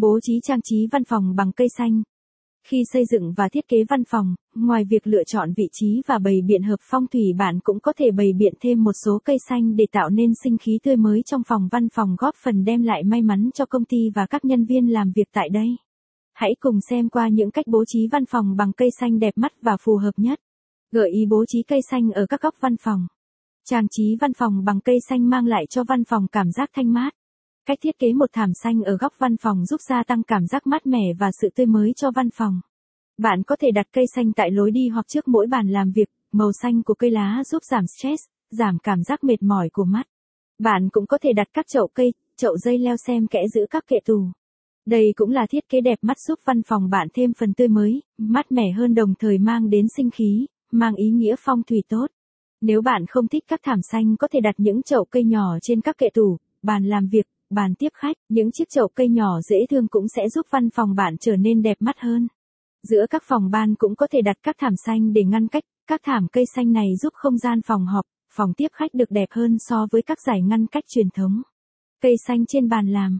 Bố trí trang trí văn phòng bằng cây xanh. Khi xây dựng và thiết kế văn phòng, ngoài việc lựa chọn vị trí và bày biện hợp phong thủy bạn cũng có thể bày biện thêm một số cây xanh để tạo nên sinh khí tươi mới trong phòng văn phòng góp phần đem lại may mắn cho công ty và các nhân viên làm việc tại đây. Hãy cùng xem qua những cách bố trí văn phòng bằng cây xanh đẹp mắt và phù hợp nhất. Gợi ý bố trí cây xanh ở các góc văn phòng. Trang trí văn phòng bằng cây xanh mang lại cho văn phòng cảm giác thanh mát. Cách thiết kế một thảm xanh ở góc văn phòng giúp gia tăng cảm giác mát mẻ và sự tươi mới cho văn phòng. Bạn có thể đặt cây xanh tại lối đi hoặc trước mỗi bàn làm việc, màu xanh của cây lá giúp giảm stress, giảm cảm giác mệt mỏi của mắt. Bạn cũng có thể đặt các chậu cây, chậu dây leo xem kẽ giữ các kệ tủ. Đây cũng là thiết kế đẹp mắt giúp văn phòng bạn thêm phần tươi mới, mát mẻ hơn đồng thời mang đến sinh khí, mang ý nghĩa phong thủy tốt. Nếu bạn không thích các thảm xanh có thể đặt những chậu cây nhỏ trên các kệ tủ, bàn làm việc, bàn tiếp khách, những chiếc chậu cây nhỏ dễ thương cũng sẽ giúp văn phòng bạn trở nên đẹp mắt hơn. Giữa các phòng ban cũng có thể đặt các thảm xanh để ngăn cách, các thảm cây xanh này giúp không gian phòng họp, phòng tiếp khách được đẹp hơn so với các giải ngăn cách truyền thống. Cây xanh trên bàn làm